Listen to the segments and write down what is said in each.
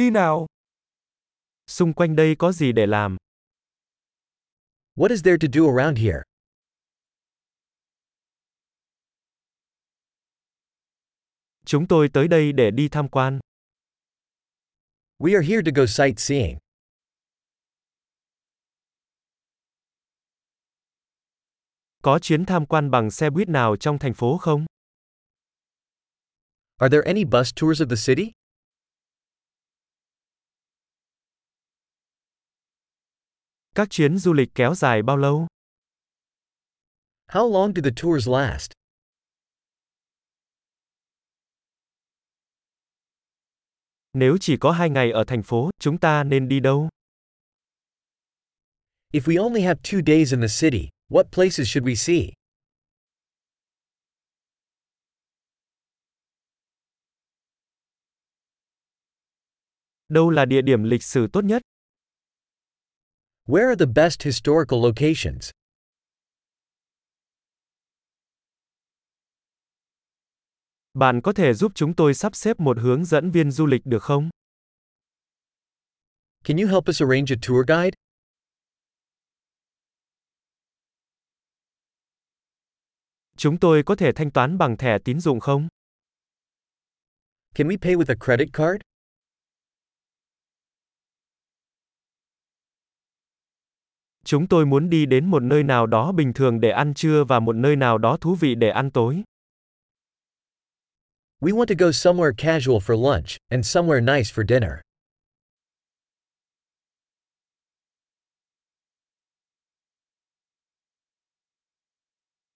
Đi nào. Xung quanh đây có gì để làm? What is there to do around here? Chúng tôi tới đây để đi tham quan. We are here to go sightseeing. Có chuyến tham quan bằng xe buýt nào trong thành phố không? Are there any bus tours of the city? Các chuyến du lịch kéo dài bao lâu? How long do the tours last? Nếu chỉ có hai ngày ở thành phố, chúng ta nên đi đâu? If we only have two days in the city, what places should we see? Đâu là địa điểm lịch sử tốt nhất? Where are the best historical locations? Bạn có thể giúp chúng tôi sắp xếp một hướng dẫn viên du lịch được không? Can you help us arrange a tour guide? Chúng tôi có thể thanh toán bằng thẻ tín dụng không? Can we pay with a credit card? Chúng tôi muốn đi đến một nơi nào đó bình thường để ăn trưa và một nơi nào đó thú vị để ăn tối. We want to go somewhere casual for lunch, and somewhere nice for dinner.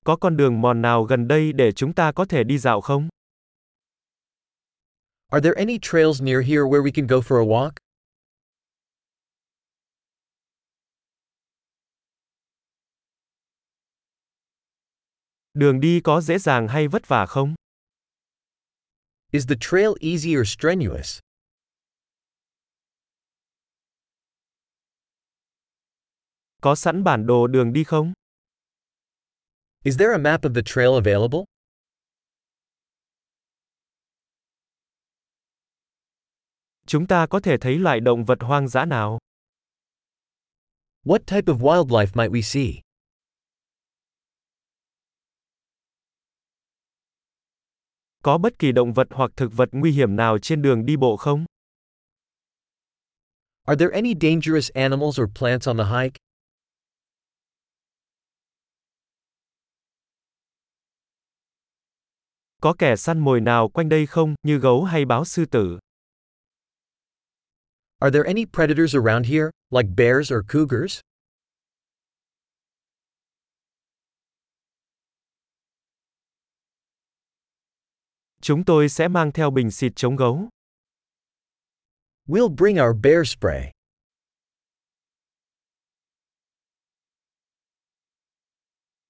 Có con đường mòn nào gần đây để chúng ta có thể đi dạo không? Are there any trails near here where we can go for a walk? Đường đi có dễ dàng hay vất vả không? Is the trail easy or strenuous? Có sẵn bản đồ đường đi không? Is there a map of the trail available? Chúng ta có thể thấy loại động vật hoang dã nào? What type of wildlife might we see? Có bất kỳ động vật hoặc thực vật nguy hiểm nào trên đường đi bộ không? Are there any dangerous animals or plants on the hike? Có kẻ săn mồi nào quanh đây không, như gấu hay báo sư tử? Are there any predators around here, like bears or cougars? Chúng tôi sẽ mang theo bình xịt chống gấu. We'll bring our bear spray.